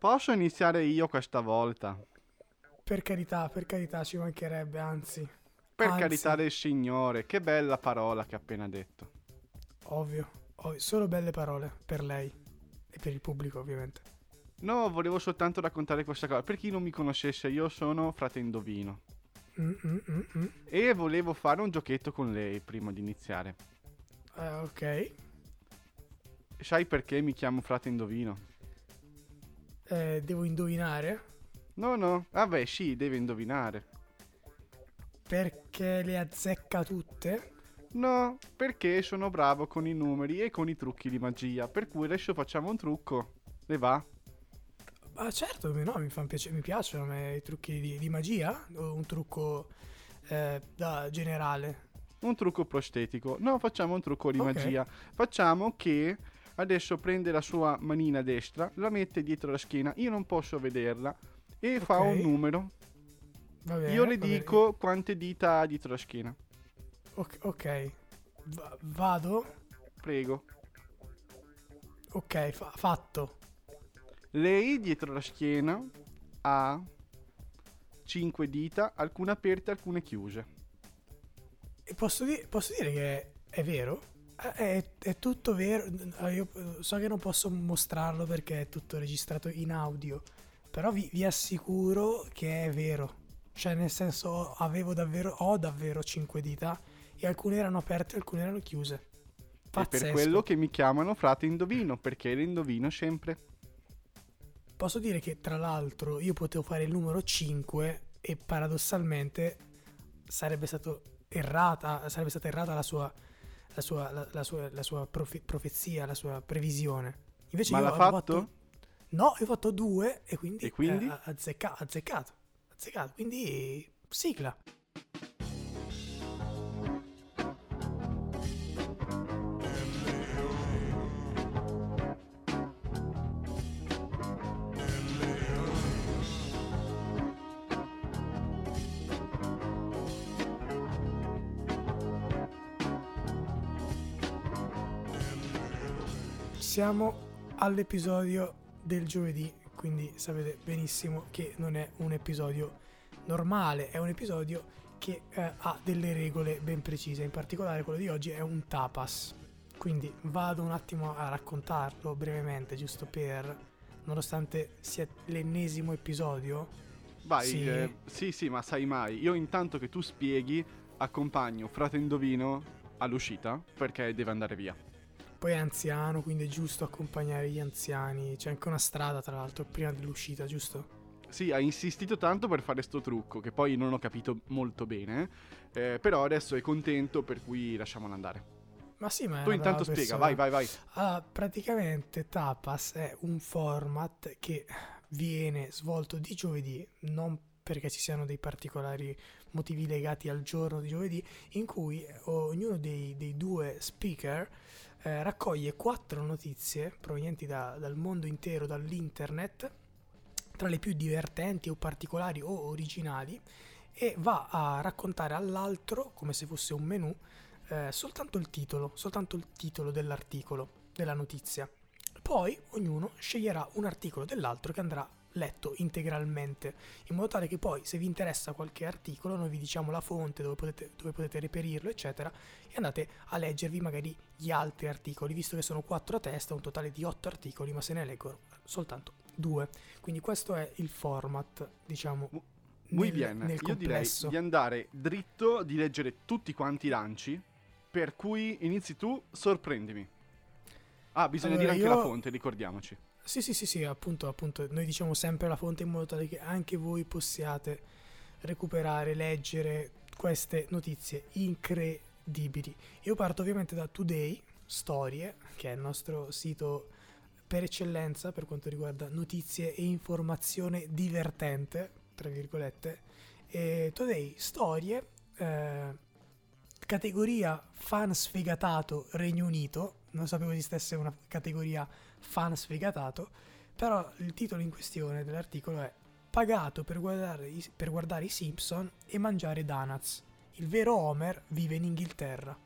Posso iniziare io questa volta? Per carità, per carità, ci mancherebbe, anzi. Per Anzi. carità del Signore, che bella parola che ha appena detto. Ovvio, ovvio, solo belle parole per lei e per il pubblico, ovviamente. No, volevo soltanto raccontare questa cosa. Per chi non mi conoscesse, io sono frate Indovino. Mm, mm, mm, mm. E volevo fare un giochetto con lei prima di iniziare. Eh, ok. Sai perché mi chiamo frate Indovino? Eh, devo indovinare No, no. Vabbè, sì, deve indovinare. perché le azzecca tutte. No, perché sono bravo con i numeri e con i trucchi di magia. Per cui adesso facciamo un trucco. Le va? Ma certo, no, mi, piace- mi piacciono i trucchi di, di magia o un trucco eh, da generale. Un trucco prostetico. No, facciamo un trucco di Ok. magia. Facciamo che adesso prende la sua manina destra, la mette dietro la schiena. Io non posso vederla. E fa Ok. un numero. Bene, Io le va bene. dico quante dita ha dietro la schiena. Ok, ok. Va- vado. Prego. Ok, fa- fatto. Lei dietro la schiena ha 5 dita, alcune aperte, alcune chiuse. E posso, di- posso dire che è vero? Eh, È, è tutto vero. Io so che non posso mostrarlo perché è tutto registrato in audio. Però vi, vi assicuro che è vero. Cioè, nel senso, avevo davvero, ho davvero 5 dita e alcune erano aperte e alcune erano chiuse. È Pazzesco. per quello che mi chiamano frate indovino, perché le indovino sempre. Posso dire che tra l'altro io potevo fare il numero 5 e paradossalmente sarebbe stato errata, sarebbe stata errata la sua, la sua, la, la sua, la sua profe- profezia, la sua previsione. Invece Ma io l'ha avevo fatto? No, io ho fatto due e quindi, E quindi? eh, azzecca- azzeccato. Azzeccato, quindi sigla. Siamo all'episodio del giovedì, quindi sapete benissimo che non è un episodio normale, è un episodio che eh, ha delle regole ben precise, in particolare quello di oggi è un tapas. Quindi vado un attimo a raccontarlo brevemente, giusto per, nonostante sia l'ennesimo episodio, Vai, Sì. sì. sì, sì, ma sai mai, io intanto che tu spieghi, accompagno frate indovino all'uscita, perché deve andare via. Poi è anziano, quindi è giusto accompagnare gli anziani, c'è anche una strada tra l'altro prima dell'uscita, giusto? Sì, ha insistito tanto per fare sto trucco, che poi non ho capito molto bene, eh, però adesso è contento, per cui lasciamolo andare. Ma sì, ma Tu intanto spiega, vai, vai, vai. Allora, praticamente Tapas è un format che viene svolto di giovedì, non perché ci siano dei particolari motivi legati al giorno di giovedì, in cui ognuno dei, dei due speaker eh, raccoglie quattro notizie provenienti da- dal mondo intero, dall'internet, tra le più divertenti o particolari o originali, e va a raccontare all'altro, come se fosse un menù, eh, soltanto il titolo, soltanto il titolo dell'articolo, della notizia. Poi ognuno sceglierà un articolo dell'altro che andrà letto integralmente, in modo tale che poi se vi interessa qualche articolo noi vi diciamo la fonte dove potete, dove potete reperirlo, eccetera, e andate a leggervi magari gli altri articoli, visto che sono quattro a testa, un totale di otto articoli, ma se ne leggono soltanto due. Quindi questo è il format, diciamo, Muy nel, bien, nel io direi complesso. di andare dritto, di leggere tutti quanti i lanci, per cui inizi tu, sorprendimi. Ah, bisogna Allora, dire anche io- la fonte, ricordiamoci. Sì, sì, sì, sì, appunto, appunto, noi diciamo sempre la fonte in modo tale che anche voi possiate recuperare, leggere queste notizie incredibili. Io parto ovviamente da Today Storie, che è il nostro sito per eccellenza per quanto riguarda notizie e informazione divertente, tra virgolette. E Today Storie, eh, categoria fan sfegatato Regno Unito, non sapevo esistesse una categoria fan sfegatato, però il titolo in questione dell'articolo è Pagato per guardare, i, per guardare i Simpson e mangiare donuts. Il vero Homer vive in Inghilterra.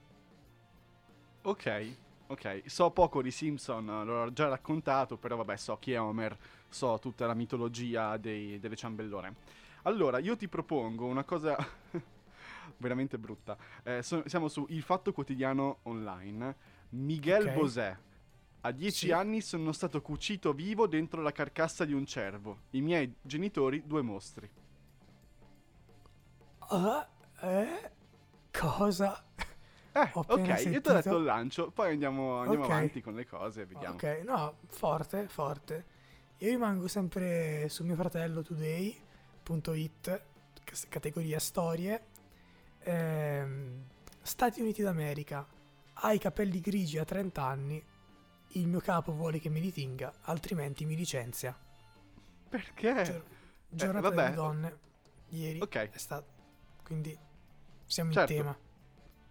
Ok, Ok, so poco di Simpson, l'ho già raccontato, però vabbè, so chi è Homer, so tutta la mitologia dei, delle ciambellone. Allora, io ti propongo una cosa veramente brutta. Eh, so- siamo su Il Fatto Quotidiano Online. Miguel Ok. Bosè. A dieci Sì. anni sono stato cucito vivo dentro la carcassa di un cervo. I miei genitori, due mostri. Ah, eh? Cosa? Eh, ok, appena io ti ho sentito. detto il lancio, poi andiamo, andiamo Ok. avanti con le cose e vediamo. Ok, no, forte, forte. Io rimango sempre su mio fratello today.it, categoria storie. Ehm, Stati Uniti d'America. Ha i capelli grigi a 30 anni. Il mio capo vuole che mi litinga, altrimenti mi licenzia. Perché? Gior- giornata Eh, vabbè. delle donne. Ieri Ok. è stato. Quindi siamo Certo. in tema.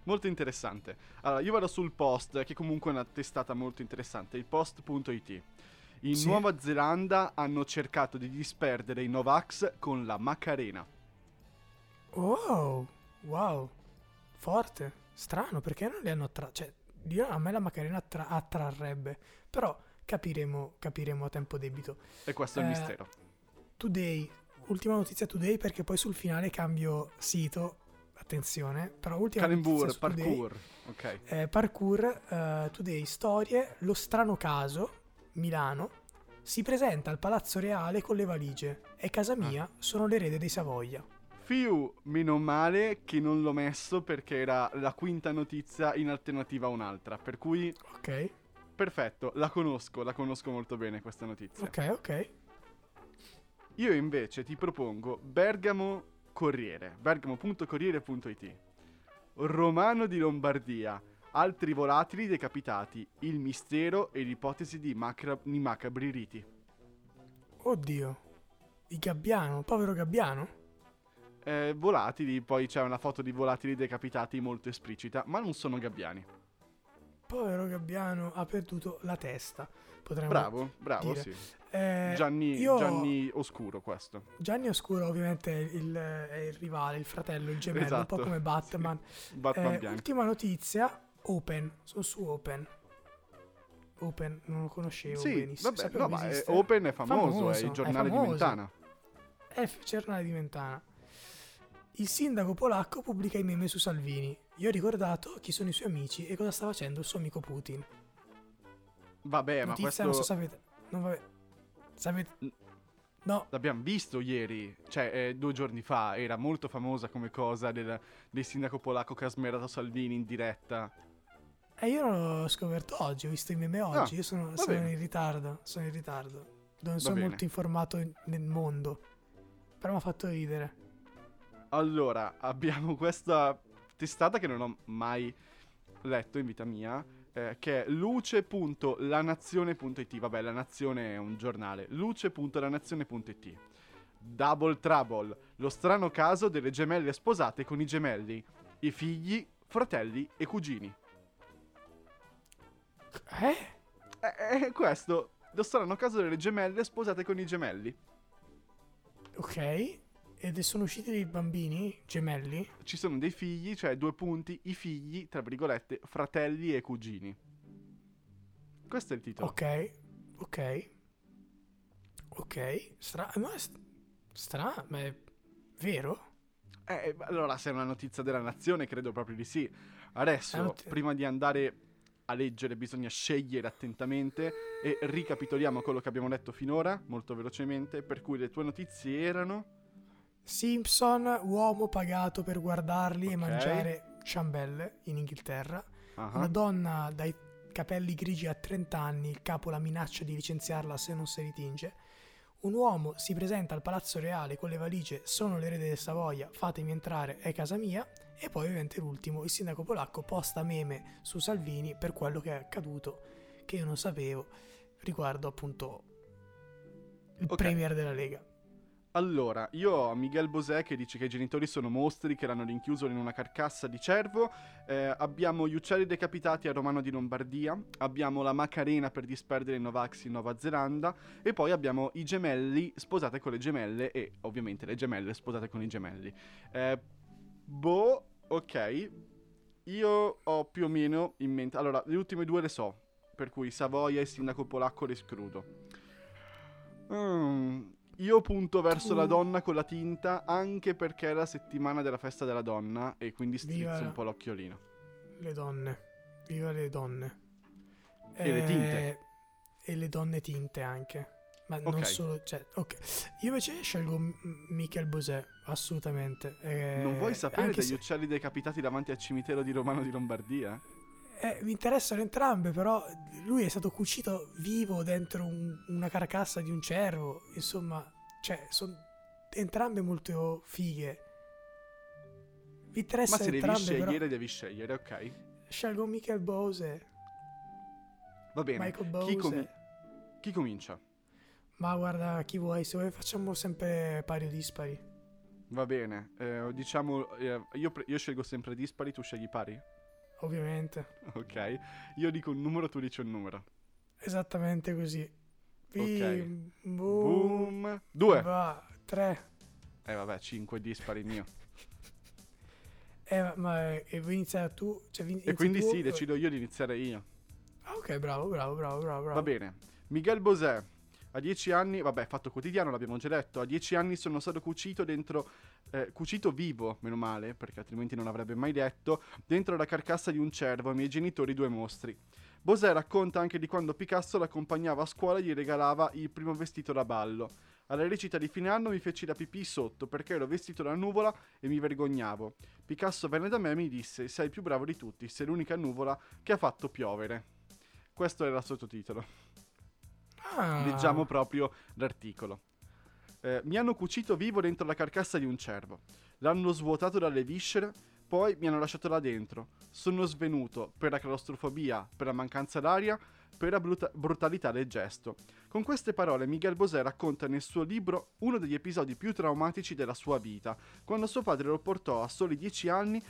Molto interessante. Allora, io vado sul post, che comunque è una testata molto interessante, il post.it. In Sì. Nuova Zelanda hanno cercato di disperdere i Novax con la Macarena. Wow, wow, forte, strano, perché non li hanno attratti? Cioè, io- a me la Macarena attra- attrarrebbe, però capiremo, capiremo a tempo debito. E questo è il Eh, mistero. Today, ultima notizia Today, perché poi sul finale cambio sito, attenzione, però ultima notizia Calenbour, su Today, parkour. Ok. eh, parkour, eh, Today, storie, lo strano caso, Milano, si presenta al Palazzo Reale con le valigie, è Ah. casa mia, sono l'erede dei Savoia. Fiu, meno male che non l'ho messo perché era la quinta notizia in alternativa a un'altra. Per cui, Ok, perfetto, la conosco, la conosco molto bene questa notizia. ok, ok. Io invece ti propongo Bergamo Corriere, bergamo.corriere.it. Romano di Lombardia, altri volatili decapitati, il mistero e l'ipotesi di, macra- di macabri riti. Oddio. Il gabbiano, povero gabbiano. Eh, volatili, poi c'è una foto di volatili decapitati molto esplicita, ma non sono gabbiani. Povero gabbiano ha perduto la testa. Potremmo Bravo, bravo, dire. sì. Eh, Gianni, io- Gianni Oscuro questo. Gianni Oscuro ovviamente è il, è il rivale, il fratello, il gemello, Esatto, un po' come Batman. Batman Eh, ultima notizia, Open. Sono su Open. Open, non lo conoscevo Sì, benissimo. vabbè, no, ma eh, esiste. Open è famoso, Famoso, è il è giornale di famoso. Mentana. È il giornale di Mentana. Il sindaco polacco pubblica i meme su Salvini. Io ho ricordato chi sono i suoi amici e cosa sta facendo il suo amico Putin. Vabbè, Eh, ma Notizia, questo non so sapete. Non vabbè. Sapete. No, l'abbiamo visto ieri, cioè eh, due giorni fa, era molto famosa come cosa del, del sindaco polacco che ha smerato Salvini in diretta. eh, io l'ho scoperto oggi, ho visto i meme oggi. Ah, io sono, sono in ritardo. Sono in ritardo. Non sono bene. molto informato in- nel mondo. Però mi ha fatto ridere. Allora, abbiamo questa testata che non ho mai letto in vita mia, eh, che è luce.lanazione.it. Vabbè, La Nazione è un giornale. luce.lanazione.it. Double Trouble, lo strano caso delle gemelle sposate con i gemelli, i figli, fratelli e cugini. Eh? Eh, eh, questo, lo strano caso delle gemelle sposate con i gemelli. Ok. Ed sono usciti dei bambini gemelli? Ci sono dei figli, cioè due punti, i figli, tra virgolette, fratelli e cugini. Questo è il titolo. Ok. Ok. Ok. Stra... No, è st- strano, ma è vero? Eh, allora, se è una notizia della nazione, credo proprio di sì. Adesso, noti- prima di andare a leggere, bisogna scegliere attentamente e ricapitoliamo quello che abbiamo letto finora, molto velocemente. Per cui le tue notizie erano. Simpson, uomo pagato per guardarli e Ok. mangiare ciambelle in Inghilterra. Ah, Una donna dai capelli grigi a 30 anni, il capo la minaccia di licenziarla se non si ritinge. Un uomo si presenta al Palazzo Reale con le valigie, sono l'erede del Savoia, fatemi entrare, è casa mia. E poi ovviamente l'ultimo, il sindaco polacco posta meme su Salvini per quello che è accaduto, che io non sapevo, riguardo appunto il Ok. premier della Lega. Allora, io ho Miguel Bosè che dice che i genitori sono mostri che l'hanno rinchiuso in una carcassa di cervo. Eh, abbiamo gli uccelli decapitati a Romano di Lombardia. Abbiamo la Macarena per disperdere i Novax in Nuova Zelanda. E poi abbiamo i gemelli sposate con le gemelle e ovviamente le gemelle sposate con i gemelli. Eh, boh, ok. io ho più o meno in mente. Allora, le ultime due le so. Per cui Savoia e Sindaco Polacco le escludo. Mm, io punto verso la donna con la tinta anche perché è la settimana della festa della donna e quindi strizzo un po' l'occhiolino. Le donne. Viva le donne. E le tinte. E le donne tinte anche. Ma non Ok. solo, cioè, ok. Io invece scelgo M- Michel Bosè, assolutamente. Eh, non vuoi sapere degli se- uccelli decapitati davanti al cimitero di Romano di Lombardia? Eh, mi interessano entrambe, però lui è stato cucito vivo dentro un- una carcassa di un cervo. Insomma, cioè, sono entrambe molto fighe. Mi interessa Ma se devi entrambe, scegliere, però devi scegliere, ok? scelgo Michael Bose. Va bene. Michael Chi, Bose. comi- chi comincia? Ma guarda, chi vuoi, se vuoi facciamo sempre pari o dispari. Va bene. eh, diciamo, eh, io, pre- io scelgo sempre dispari, tu scegli pari? Ovviamente. Ok. Io dico un numero, tu dici un numero. Esattamente così. Bim, boom, Boom. Due. Va, tre. Eh vabbè, 5 dispari il mio. Eh, ma- e vuoi iniziare tu? Cioè, vi- E inizi quindi tu? sì, decido io di iniziare io. Ah, ok, bravo, bravo, bravo, bravo. bravo. Va bene. Miguel Bosè. A 10 anni, vabbè, fatto quotidiano, l'abbiamo già detto. A 10 anni sono stato cucito dentro. Eh, cucito vivo, meno male, perché altrimenti non avrebbe mai detto. Dentro la carcassa di un cervo, i miei genitori due mostri. Bosè racconta anche di quando Picasso l'accompagnava a scuola e gli regalava il primo vestito da ballo. Alla recita di fine anno mi feci la pipì sotto perché ero vestito da nuvola e mi vergognavo. Picasso venne da me e mi disse: Sei il più bravo di tutti, sei l'unica nuvola che ha fatto piovere. Questo era il sottotitolo. Ah, Leggiamo proprio l'articolo. Eh, mi hanno cucito vivo dentro la carcassa di un cervo. L'hanno svuotato dalle viscere, poi mi hanno lasciato là dentro. Sono svenuto per la claustrofobia, per la mancanza d'aria, per la bruta- brutalità del gesto. Con queste parole Miguel Bosè racconta nel suo libro uno degli episodi più traumatici della sua vita, quando suo padre lo portò a soli 10 anni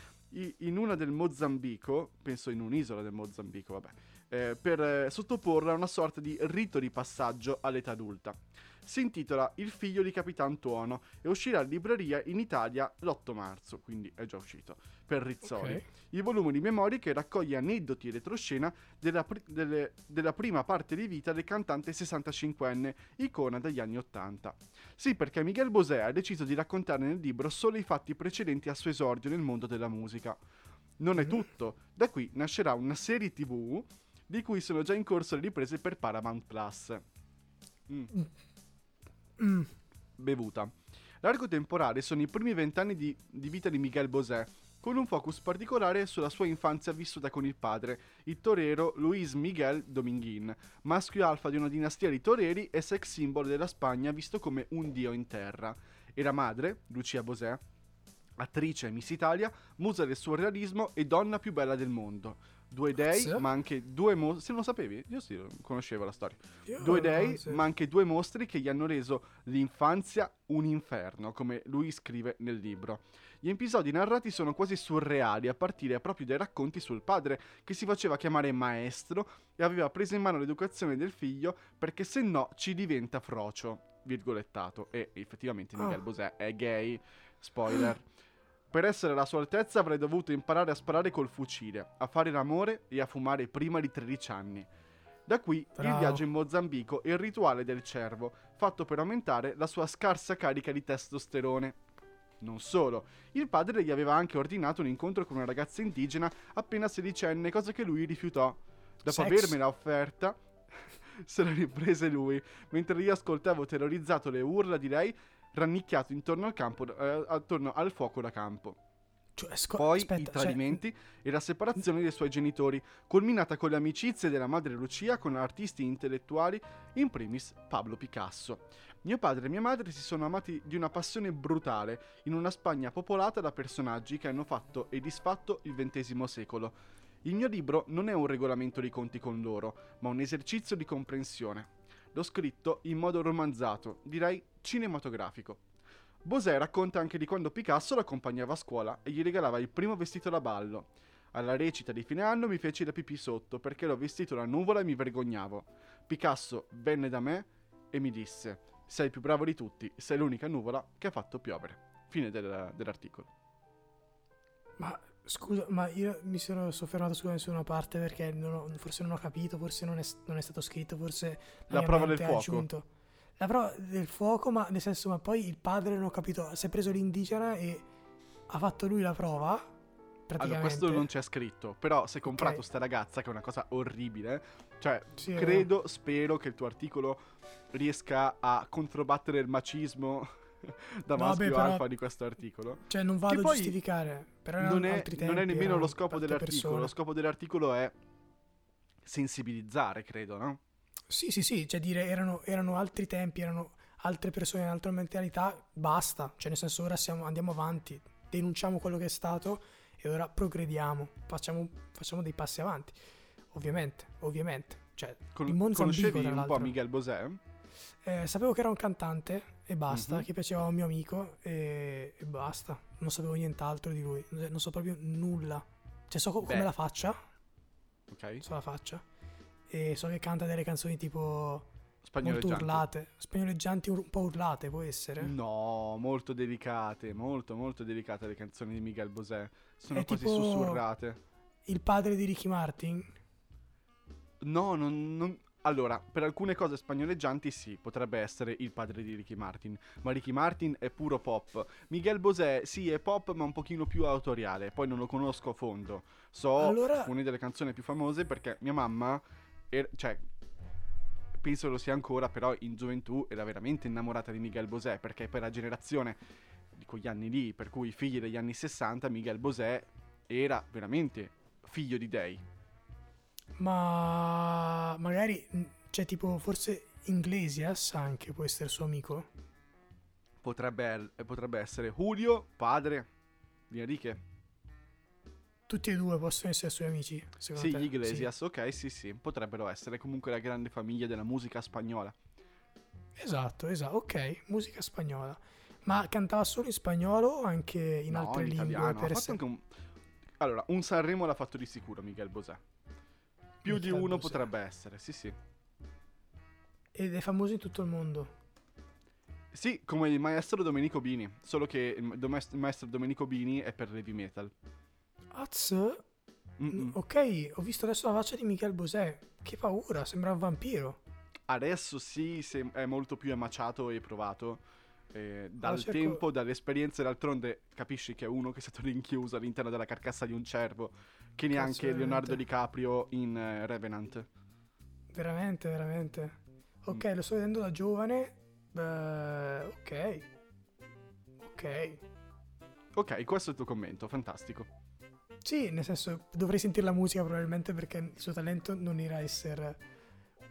in una del Mozambico, penso in un'isola del Mozambico, vabbè, eh, per eh, a una sorta di rito di passaggio all'età adulta. Si intitola Il figlio di Capitan Tuono e uscirà in libreria in Italia l'8 marzo, quindi è già uscito, per Rizzoli. ok. Il volume di memorie che raccoglie aneddoti e retroscena della, pri- delle- della prima parte di vita del cantante 65enne, icona degli anni 80. Sì, perché Miguel Bosè ha deciso di raccontare nel libro solo i fatti precedenti al suo esordio nel mondo della musica. Non è Mhm. tutto, da qui nascerà una serie tv di cui sono già in corso le riprese per Paramount Plus. Mm, Mm, bevuta. L'arco temporale sono i primi vent'anni di, di vita di Miguel Bosé, con un focus particolare sulla sua infanzia vissuta con il padre, il torero Luis Miguel Dominguín, maschio alfa di una dinastia di toreri e sex symbol della Spagna visto come un dio in terra. E la madre, Lucia Bosé, attrice Miss Italia, musa del surrealismo e donna più bella del mondo. Due dei, Sì. ma anche due mostri. Se non lo sapevi, io sì, conoscevo la storia. io Due dei, sì. ma anche due mostri che gli hanno reso l'infanzia un inferno, come lui scrive nel libro. Gli episodi narrati sono quasi surreali, a partire proprio dai racconti sul padre, che si faceva chiamare maestro e aveva preso in mano l'educazione del figlio perché se no ci diventa frocio, virgolettato. E effettivamente Miguel Ah. Bosè è gay, spoiler. Per essere alla sua altezza avrei dovuto imparare a sparare col fucile, a fare l'amore e a fumare prima di 13 anni. Da qui il Bravo. viaggio in Mozambico e il rituale del cervo, fatto per aumentare la sua scarsa carica di testosterone. Non solo, il padre gli aveva anche ordinato un incontro con una ragazza indigena appena sedicenne, cosa che lui rifiutò. Dopo Sex. avermela offerta, se la riprese lui, mentre io ascoltavo terrorizzato le urla di lei rannicchiato intorno al, campo, eh, attorno al fuoco da campo. Cioè, sco- Poi aspetta, i cioè, tradimenti e la separazione dei suoi genitori, culminata con le amicizie della madre Lucia con artisti intellettuali, in primis Pablo Picasso. Mio padre e mia madre si sono amati di una passione brutale, in una Spagna popolata da personaggi che hanno fatto e disfatto il XX secolo. Il mio libro non è un regolamento di conti con loro, ma un esercizio di comprensione. L'ho scritto in modo romanzato, direi cinematografico. Bosè racconta anche di quando Picasso l'accompagnava a scuola e gli regalava il primo vestito da ballo. Alla recita di fine anno mi feci la pipì sotto perché l'ho vestito da nuvola e mi vergognavo. Picasso venne da me e mi disse: Sei il più bravo di tutti, sei l'unica nuvola che ha fatto piovere. Fine del- dell'articolo. Ma Scusa, ma io mi sono soffermato su nessuna parte perché non ho- forse non ho capito, forse non è, non è stato scritto, forse La prova del fuoco. aggiunto. La prova del fuoco, ma nel senso, ma poi il padre non ho capito, si è preso l'indigena e ha fatto lui la prova, praticamente. Allora, questo non c'è scritto, però se hai comprato Ok. sta ragazza, che è una cosa orribile, cioè, Sì, eh. credo, spero che il tuo articolo riesca a controbattere il macismo da Vabbè, maschio però- alfa di questo articolo. Cioè, non vado a giustificare, però Non è, altri non è tempi, nemmeno lo scopo dell'articolo, persone. lo scopo dell'articolo è sensibilizzare, credo, no? Sì, sì, sì, cioè dire erano, erano altri tempi, erano altre persone, altre mentalità, basta. Cioè, nel senso, ora siamo, andiamo avanti, denunciamo quello che è stato e ora progrediamo, facciamo, facciamo dei passi avanti. Ovviamente, ovviamente. Cioè, Con- il conoscevi un po'. Miguel Bosé? Eh, sapevo che era un cantante e basta, Mhm. che piaceva a un mio amico e, e basta. Non sapevo nient'altro di lui, non so proprio nulla. Cioè, so co- come Beh. la faccia, Ok. so la faccia. E so che canta delle canzoni tipo molto urlate, spagnoleggianti un po' urlate, può essere. No, molto delicate, molto molto delicate le canzoni di Miguel Bosé. Sono È quasi sussurrate. Il padre di Ricky Martin? No, non, non- Allora, per alcune cose spagnoleggianti sì, potrebbe essere il padre di Ricky Martin, ma Ricky Martin è puro pop. Miguel Bosé sì, è pop, ma un pochino più autoriale, poi non lo conosco a fondo. So Allora- alcune delle canzoni più famose perché mia mamma, er- cioè, penso lo sia ancora, però in gioventù era veramente innamorata di Miguel Bosé, perché per la generazione di quegli anni lì, per cui figli degli anni 60, Miguel Bosé era veramente figlio di dei. Ma magari, mh, cioè tipo forse Iglesias anche può essere suo amico? Potrebbe, potrebbe essere Julio, padre di Enrique. Tutti e due possono essere suoi amici, secondo Sì, te? gli Iglesias, ok, sì, sì, potrebbero essere comunque la grande famiglia della musica spagnola. Esatto, esatto, ok, musica spagnola. Ma cantava solo in spagnolo o anche in no, altre in lingue? italiano. Ha Per essere... anche un... Allora, un Sanremo l'ha fatto di sicuro Miguel Bosé. Più di Miguel uno Bosé. potrebbe essere, sì, sì. Ed è famoso in tutto il mondo. Sì, come il maestro Domenico Bini, solo che il maestro Domenico Bini è per l'heavy metal. Az, Mm-mm. ok, ho visto adesso la faccia di Michel Bosè. Che paura, sembra un vampiro. Adesso sì, se- è molto più emaciato e provato. eh, dal cerco- tempo, dalle esperienze, d'altronde capisci che è uno che è stato rinchiuso all'interno della carcassa di un cervo, che neanche Cazzo, Leonardo veramente. DiCaprio in eh, Revenant. Veramente, veramente. Ok, Mm. lo sto vedendo da giovane. Beh, ok. Ok. Ok, questo è il tuo commento, fantastico. Sì, nel senso, dovrei sentire la musica probabilmente perché il suo talento non era essere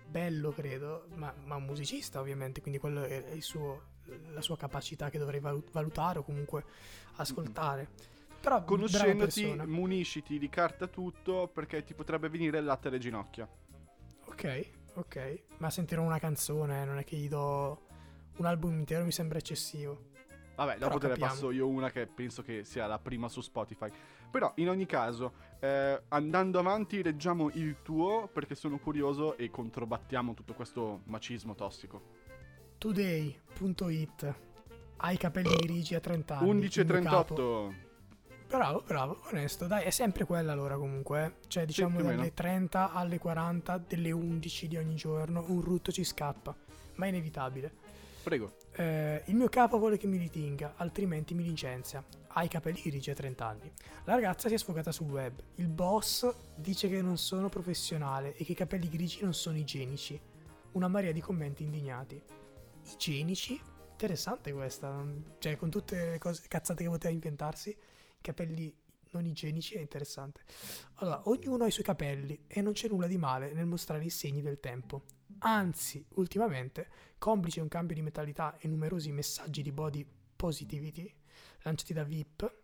bello, credo, ma, ma un musicista ovviamente, quindi quello è il suo- la sua capacità che dovrei valu- valutare o comunque ascoltare. Però Conoscendoti, munisciti di carta tutto perché ti potrebbe venire il latte alle ginocchia. Ok, ok, ma sentirò una canzone, non è che gli do un album intero, mi sembra eccessivo. Vabbè, dopo te ne passo io una che penso che sia la prima su Spotify. Però, in ogni caso, eh, andando avanti, leggiamo il tuo perché sono curioso e controbattiamo tutto questo macismo tossico. Today.it Hai i capelli grigi a 30 anni. il mio capo- 11.38. Bravo, bravo, onesto. Dai, è sempre quella l'ora comunque. eh. Cioè, diciamo o dalle meno. 30 alle 40, delle 11 di ogni giorno, un rutto ci scappa. Ma è inevitabile. Prego. Eh, il mio capo vuole che mi litinga, altrimenti mi licenzia. Ha i capelli grigi a 30 anni. La ragazza si è sfogata sul web. Il boss dice che non sono professionale e che i capelli grigi non sono igienici. Una marea di commenti indignati. Igienici? Interessante questa. Cioè, con tutte le cose, cazzate che poteva inventarsi, capelli non igienici è interessante. Allora, ognuno ha i suoi capelli e non c'è nulla di male nel mostrare i segni del tempo. Anzi, ultimamente, complice un cambio di mentalità e numerosi messaggi di body positivity lanciati da VIP,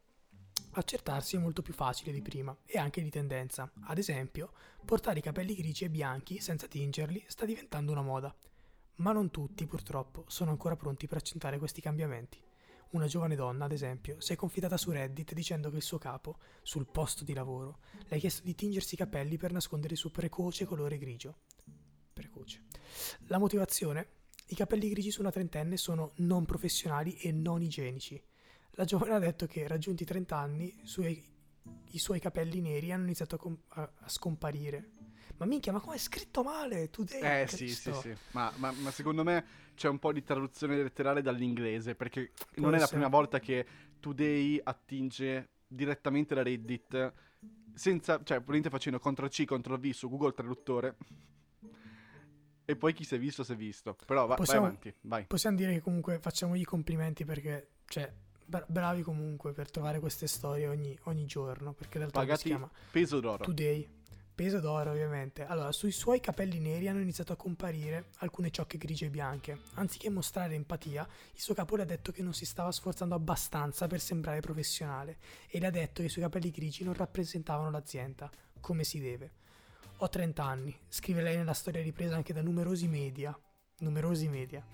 accertarsi è molto più facile di prima e anche di tendenza. Ad esempio, portare i capelli grigi e bianchi senza tingerli sta diventando una moda. Ma non tutti, purtroppo, sono ancora pronti per accettare questi cambiamenti. Una giovane donna, ad esempio, si è confidata su Reddit dicendo che il suo capo, sul posto di lavoro, le ha chiesto di tingersi i capelli per nascondere il suo precoce colore grigio. Precoce. La motivazione? I capelli grigi su una trentenne sono non professionali e non igienici. La giovane ha detto che raggiunti i 30 anni, sui- i suoi capelli neri hanno iniziato a, com- a, a scomparire. Ma minchia, ma come è scritto male? Today, eh sì, sì, sì. Ma, ma, ma, secondo me c'è un po' di traduzione letterale dall'inglese, perché Può non è la prima volta che Today attinge direttamente la Reddit senza, cioè, probabilmente facendo CTRL-C, CTRL-V su Google Traduttore. E poi chi si è visto, si è visto. Però va, possiamo, vai avanti, vai. Possiamo dire che comunque facciamogli i complimenti perché, cioè, bravi comunque per trovare queste storie ogni, ogni giorno. Perché d'altro Pagati si chiama peso d'oro. Today. Peso d'oro, ovviamente. Allora, sui suoi capelli neri hanno iniziato a comparire alcune ciocche grigie e bianche. Anziché mostrare empatia, il suo capo le ha detto che non si stava sforzando abbastanza per sembrare professionale e le ha detto che i suoi capelli grigi non rappresentavano l'azienda, come si deve. Ho 30 anni, scrive lei nella storia ripresa anche da numerosi media. Numerosi media.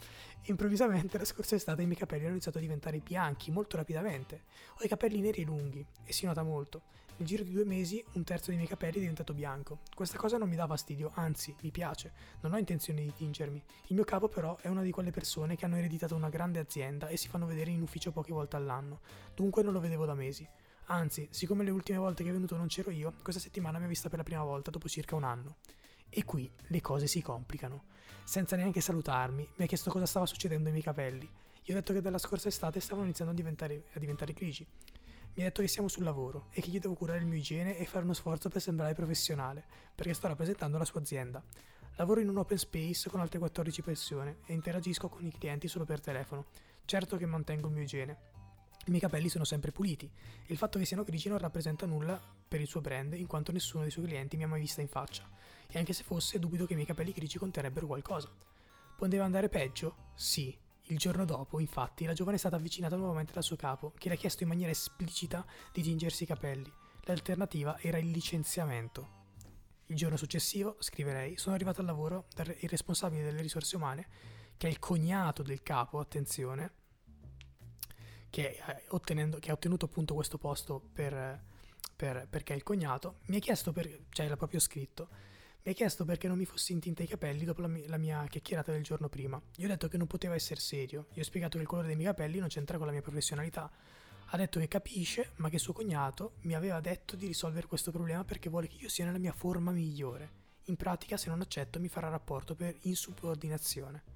Improvvisamente la scorsa estate i miei capelli hanno iniziato a diventare bianchi molto rapidamente. Ho i capelli neri e lunghi e si nota molto. Nel giro di due mesi un terzo dei miei capelli è diventato bianco. Questa cosa non mi dà fastidio, anzi mi piace. Non ho intenzione di tingermi. Il mio capo però è una di quelle persone che hanno ereditato una grande azienda e si fanno vedere in ufficio poche volte all'anno. Dunque non lo vedevo da mesi. Anzi, siccome le ultime volte che è venuto non c'ero io, questa settimana mi ha vista per la prima volta dopo circa un anno. E qui le cose si complicano. Senza neanche salutarmi, mi ha chiesto cosa stava succedendo ai miei capelli. Gli ho detto che dalla scorsa estate stavano iniziando a diventare, a diventare grigi mi ha detto che siamo sul lavoro e che gli devo curare il mio igiene e fare uno sforzo per sembrare professionale, perché sto rappresentando la sua azienda. Lavoro in un open space con altre 14 persone e interagisco con i clienti solo per telefono. Certo che mantengo il mio igiene. I miei capelli sono sempre puliti e il fatto che siano grigi non rappresenta nulla per il suo brand, in quanto nessuno dei suoi clienti mi ha mai vista in faccia. E anche se fosse, dubito che i miei capelli grigi conterebbero qualcosa. Poteva andare peggio? Sì, il giorno dopo, infatti, la giovane è stata avvicinata nuovamente dal suo capo, che le ha chiesto in maniera esplicita di tingersi i capelli. L'alternativa era il licenziamento. Il giorno successivo, scrive lei, sono arrivata al lavoro dal responsabile delle risorse umane, che è il cognato del capo, attenzione, che, eh, che ha ottenuto appunto questo posto per, per, perché è il cognato, mi ha chiesto, per, cioè l'ha proprio scritto, mi ha chiesto perché non mi fossi intinta i capelli dopo la mia, la mia, chiacchierata del giorno prima. Gli ho detto che non poteva essere serio. Gli ho spiegato che il colore dei miei capelli non c'entra con la mia professionalità. Ha detto che capisce, ma che suo cognato mi aveva detto di risolvere questo problema perché vuole che io sia nella mia forma migliore. In pratica, se non accetto, mi farà rapporto per insubordinazione.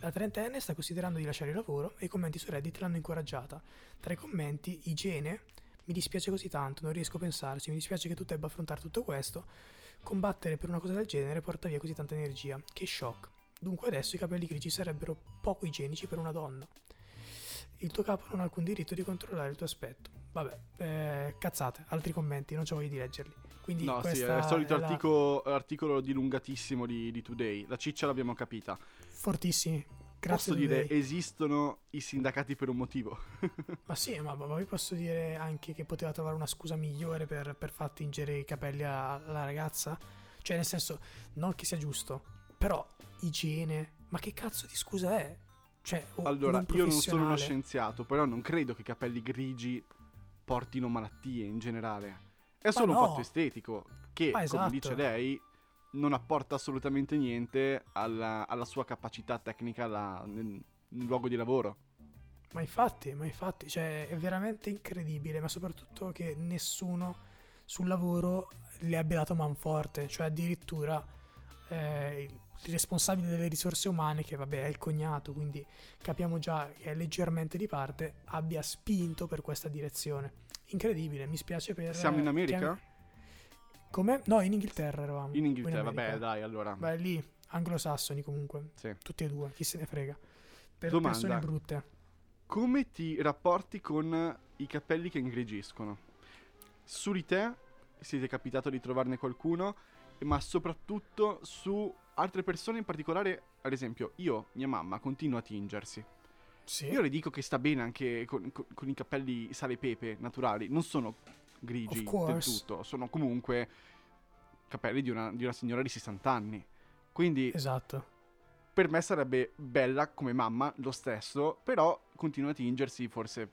La trentenne sta considerando di lasciare il lavoro e i commenti su Reddit l'hanno incoraggiata. Tra i commenti, igiene, mi dispiace così tanto, non riesco a pensarci, mi dispiace che tu debba affrontare tutto questo Combattere per una cosa del genere porta via così tanta energia. Che shock. Dunque adesso i capelli grigi sarebbero poco igienici per una donna. Il tuo capo non ha alcun diritto di controllare il tuo aspetto. Vabbè, eh, cazzate, altri commenti, non c'ho voglia di leggerli. Quindi no, sì, è il solito è articolo, la... articolo dilungatissimo di, di Today. La ciccia l'abbiamo capita. Fortissimi. Grazie posso dire, esistono i sindacati per un motivo. ma sì, ma, ma, vi posso dire anche che poteva trovare una scusa migliore per, per far tingere i capelli alla ragazza? Cioè, nel senso, non che sia giusto, però igiene, ma che cazzo di scusa è? Cioè, allora, io non sono uno scienziato, però non credo che i capelli grigi portino malattie in generale. È solo no. un fatto estetico che, esatto. come dice lei, non apporta assolutamente niente alla, alla sua capacità tecnica alla, nel, nel, luogo di lavoro. Ma infatti, ma infatti, cioè, è veramente incredibile, ma soprattutto che nessuno sul lavoro le abbia dato manforte, cioè addirittura eh, il responsabile delle risorse umane, che vabbè è il cognato, quindi capiamo già che è leggermente di parte, abbia spinto per questa direzione. Incredibile, mi spiace per... Siamo in America? Che... Come? No, in Inghilterra eravamo. In Inghilterra, in vabbè, dai, allora. Beh, lì, anglosassoni comunque. Sì. Tutti e due, chi se ne frega. Per Domanda. persone brutte. Come ti rapporti con i capelli che ingrigiscono? Su di te, se ti è capitato di trovarne qualcuno, ma soprattutto su altre persone in particolare, ad esempio, io, mia mamma, continua a tingersi. Sì. Io le dico che sta bene anche con, con, con i capelli sale e pepe naturali, non sono grigi del tutto, sono comunque capelli di una, di una signora di 60 anni. Quindi esatto. per me sarebbe bella come mamma lo stesso, però continua a tingersi, forse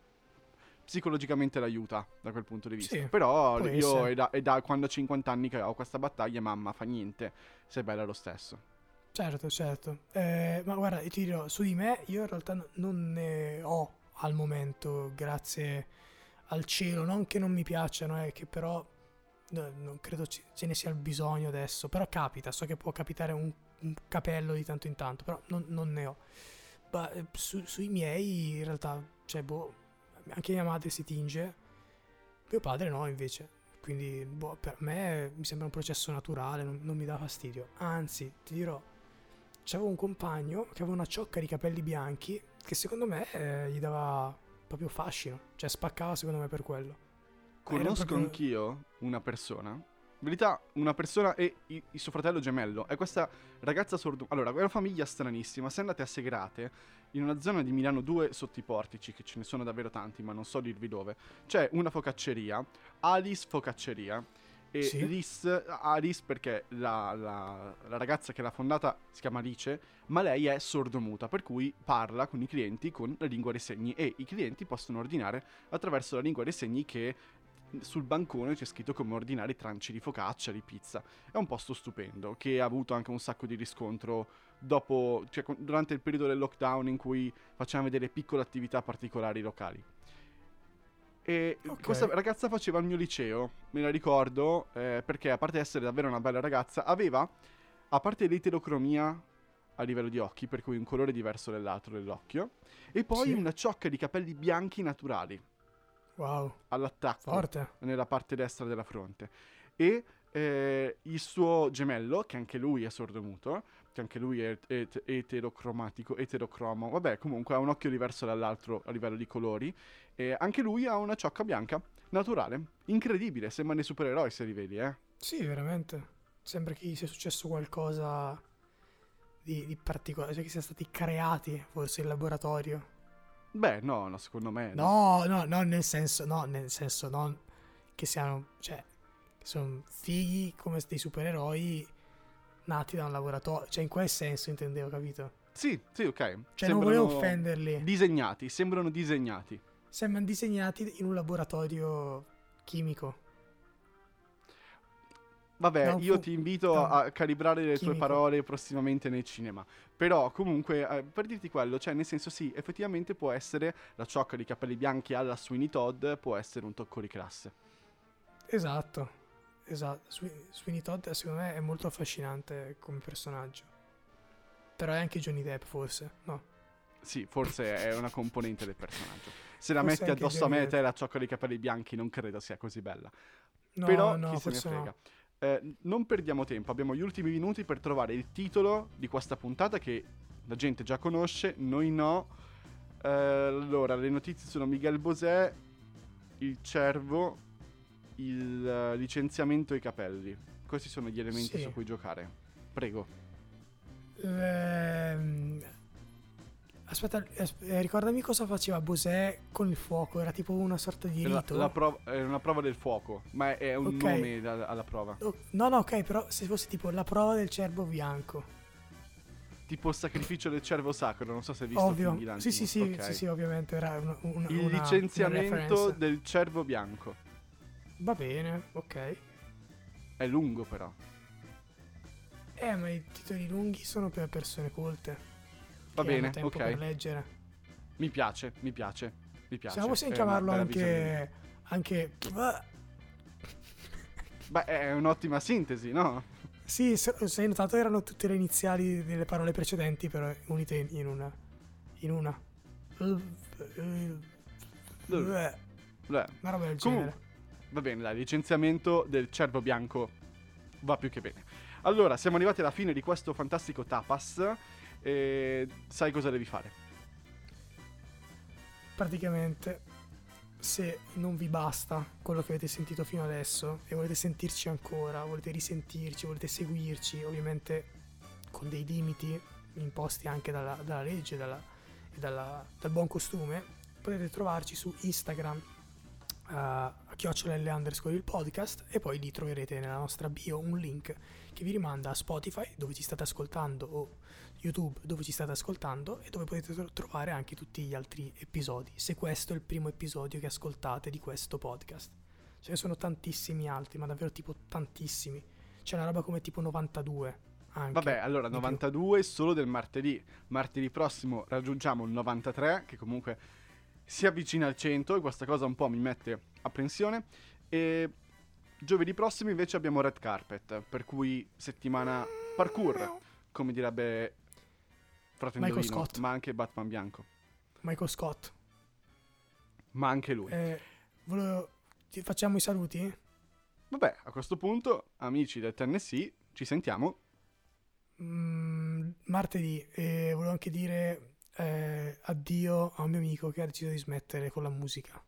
psicologicamente l'aiuta da quel punto di vista. Sì, però io è da, è da, quando ho 50 anni che ho questa battaglia, mamma fa niente, sei bella lo stesso. Certo, certo. Eh, ma guarda, ti dirò, su di me io in realtà non ne ho al momento, grazie al cielo, non che non mi piacciono, è che però no, non credo ci- ce ne sia il bisogno adesso, però capita, so che può capitare un, un capello di tanto in tanto, però non, non ne ho. Ma eh, su- sui miei in realtà, cioè, boh, anche mia madre si tinge, mio padre no invece. Quindi boh, per me mi sembra un processo naturale, non, non mi dà fastidio. Anzi, ti dirò, c'avevo un compagno che aveva una ciocca di capelli bianchi che secondo me eh, gli dava proprio fascino, cioè spaccava secondo me per quello. Conosco proprio- anch'io una persona. In verità, una persona e il suo fratello gemello. È questa ragazza sordo. Allora, è una famiglia stranissima. Se andate a Segrate, in una zona di Milano 2 sotto i portici, che ce ne sono davvero tanti, ma non so dirvi dove, c'è una focacceria, Alice Focacceria. E Sì. Lis, Alice perché la, la- la ragazza che l'ha fondata si chiama Alice, ma lei è sordomuta, per cui parla con i clienti con la lingua dei segni e i clienti possono ordinare attraverso la lingua dei segni che sul bancone c'è scritto come ordinare tranci di focaccia, di pizza. È un posto stupendo che ha avuto anche un sacco di riscontro dopo, cioè, durante il periodo del lockdown in cui facevamo vedere piccole attività particolari locali. E Ok. questa ragazza faceva il mio liceo, me la ricordo, eh, perché a parte essere davvero una bella ragazza, aveva, a parte l'eterocromia a livello di occhi, per cui un colore diverso dall'altro dell'occhio, e poi Sì. una ciocca di capelli bianchi naturali Wow, all'attacco forte. nella parte destra della fronte. E eh, il suo gemello, che anche lui è sordomuto, che anche lui è et- eterocromatico, eterocromo, vabbè, comunque ha un occhio diverso dall'altro a livello di colori, e anche lui ha una ciocca bianca, naturale, incredibile, sembra dei supereroi se li vedi, eh. Sì, veramente. Sembra che gli sia successo qualcosa di, di particolare, cioè che siano stati creati forse in laboratorio. Beh, no, no, secondo me... No, no, no, nel senso, no, nel senso non che siano, cioè, sono fighi come dei supereroi nati da un laboratorio, cioè in quel senso intendevo, capito? Sì, sì, ok. Cioè non volevo offenderli, Disegnati, sembrano disegnati. sembrano disegnati in un laboratorio chimico. Vabbè, un io fu- ti invito un a calibrare le tue chimico. parole prossimamente nel cinema. Però, comunque, eh, per dirti quello, cioè, nel senso, sì, effettivamente può essere la ciocca di capelli bianchi alla Sweeney Todd, può essere un tocco di classe. Esatto, esatto. Swe- Sweeney Todd secondo me è molto affascinante come personaggio. Però è anche Johnny Depp forse, no? Sì, forse è una componente del personaggio. Se la Forse metti addosso a me e te la ciocca di capelli bianchi, non credo sia così bella. No, Però, no, chi se ne frega. no. Eh, non perdiamo tempo, abbiamo gli ultimi minuti per trovare il titolo di questa puntata che la gente già conosce, noi no. Eh, allora, le notizie sono Miguel Bosè, il cervo, il eh, licenziamento e i capelli. Questi sono gli elementi Sì. su cui giocare. Prego. Ehm, Aspetta, as- eh, ricordami cosa faceva Bosè con il fuoco, era tipo una sorta di È, la- rito. la prov- è una prova del fuoco, ma è, un Ok. nome da- alla prova. Oh, no, no, ok, però se fosse tipo la prova del cervo bianco. Tipo sacrificio del cervo sacro, non so se hai visto Ovvio. Sì, sì, sì, Ok. sì, sì, ovviamente era una, una- Il una- una licenziamento reference. del cervo bianco. Va bene, ok. È lungo però. Eh, ma i titoli lunghi sono per persone colte. Va bene, tempo ok. per leggere. Mi piace, mi piace, mi piace. Se possiamo chiamarlo anche... Anche... Beh, è un'ottima sintesi, no? Sì, se, se hai notato erano tutte le iniziali delle parole precedenti, però unite in, una. In una. Beh, Una roba del Comunque, genere. Va bene, dai, licenziamento del cervo bianco va più che bene. Allora, siamo arrivati alla fine di questo fantastico tapas. E sai cosa devi fare? Praticamente, se non vi basta quello che avete sentito fino adesso e volete sentirci ancora, volete risentirci, volete seguirci, ovviamente con dei limiti imposti anche dalla, dalla legge dalla- e dalla- dal buon costume, potete trovarci su Instagram a chiocciola L underscore il podcast e poi lì troverete nella nostra bio un link che vi rimanda a Spotify dove ci state ascoltando o YouTube dove ci state ascoltando e dove potete tro- trovare anche tutti gli altri episodi. Se questo è il primo episodio che ascoltate di questo podcast. Ce ne sono tantissimi altri, ma davvero tipo tantissimi. C'è una roba come tipo 92 anche. Vabbè, allora, di più. 92 solo del martedì. Martedì prossimo raggiungiamo il 93, che comunque si avvicina al 100 e questa cosa un po' mi mette apprensione. E giovedì prossimo invece abbiamo Red Carpet, per cui settimana parkour, come direbbe Fratendolino, ma anche Batman Bianco. Michael Scott. Ma anche lui. Eh, volevo- ti facciamo i saluti? Vabbè, a questo punto, amici del Tennessee, ci sentiamo. Mm, martedì. E volevo anche dire eh, addio a un mio amico che ha deciso di smettere con la musica.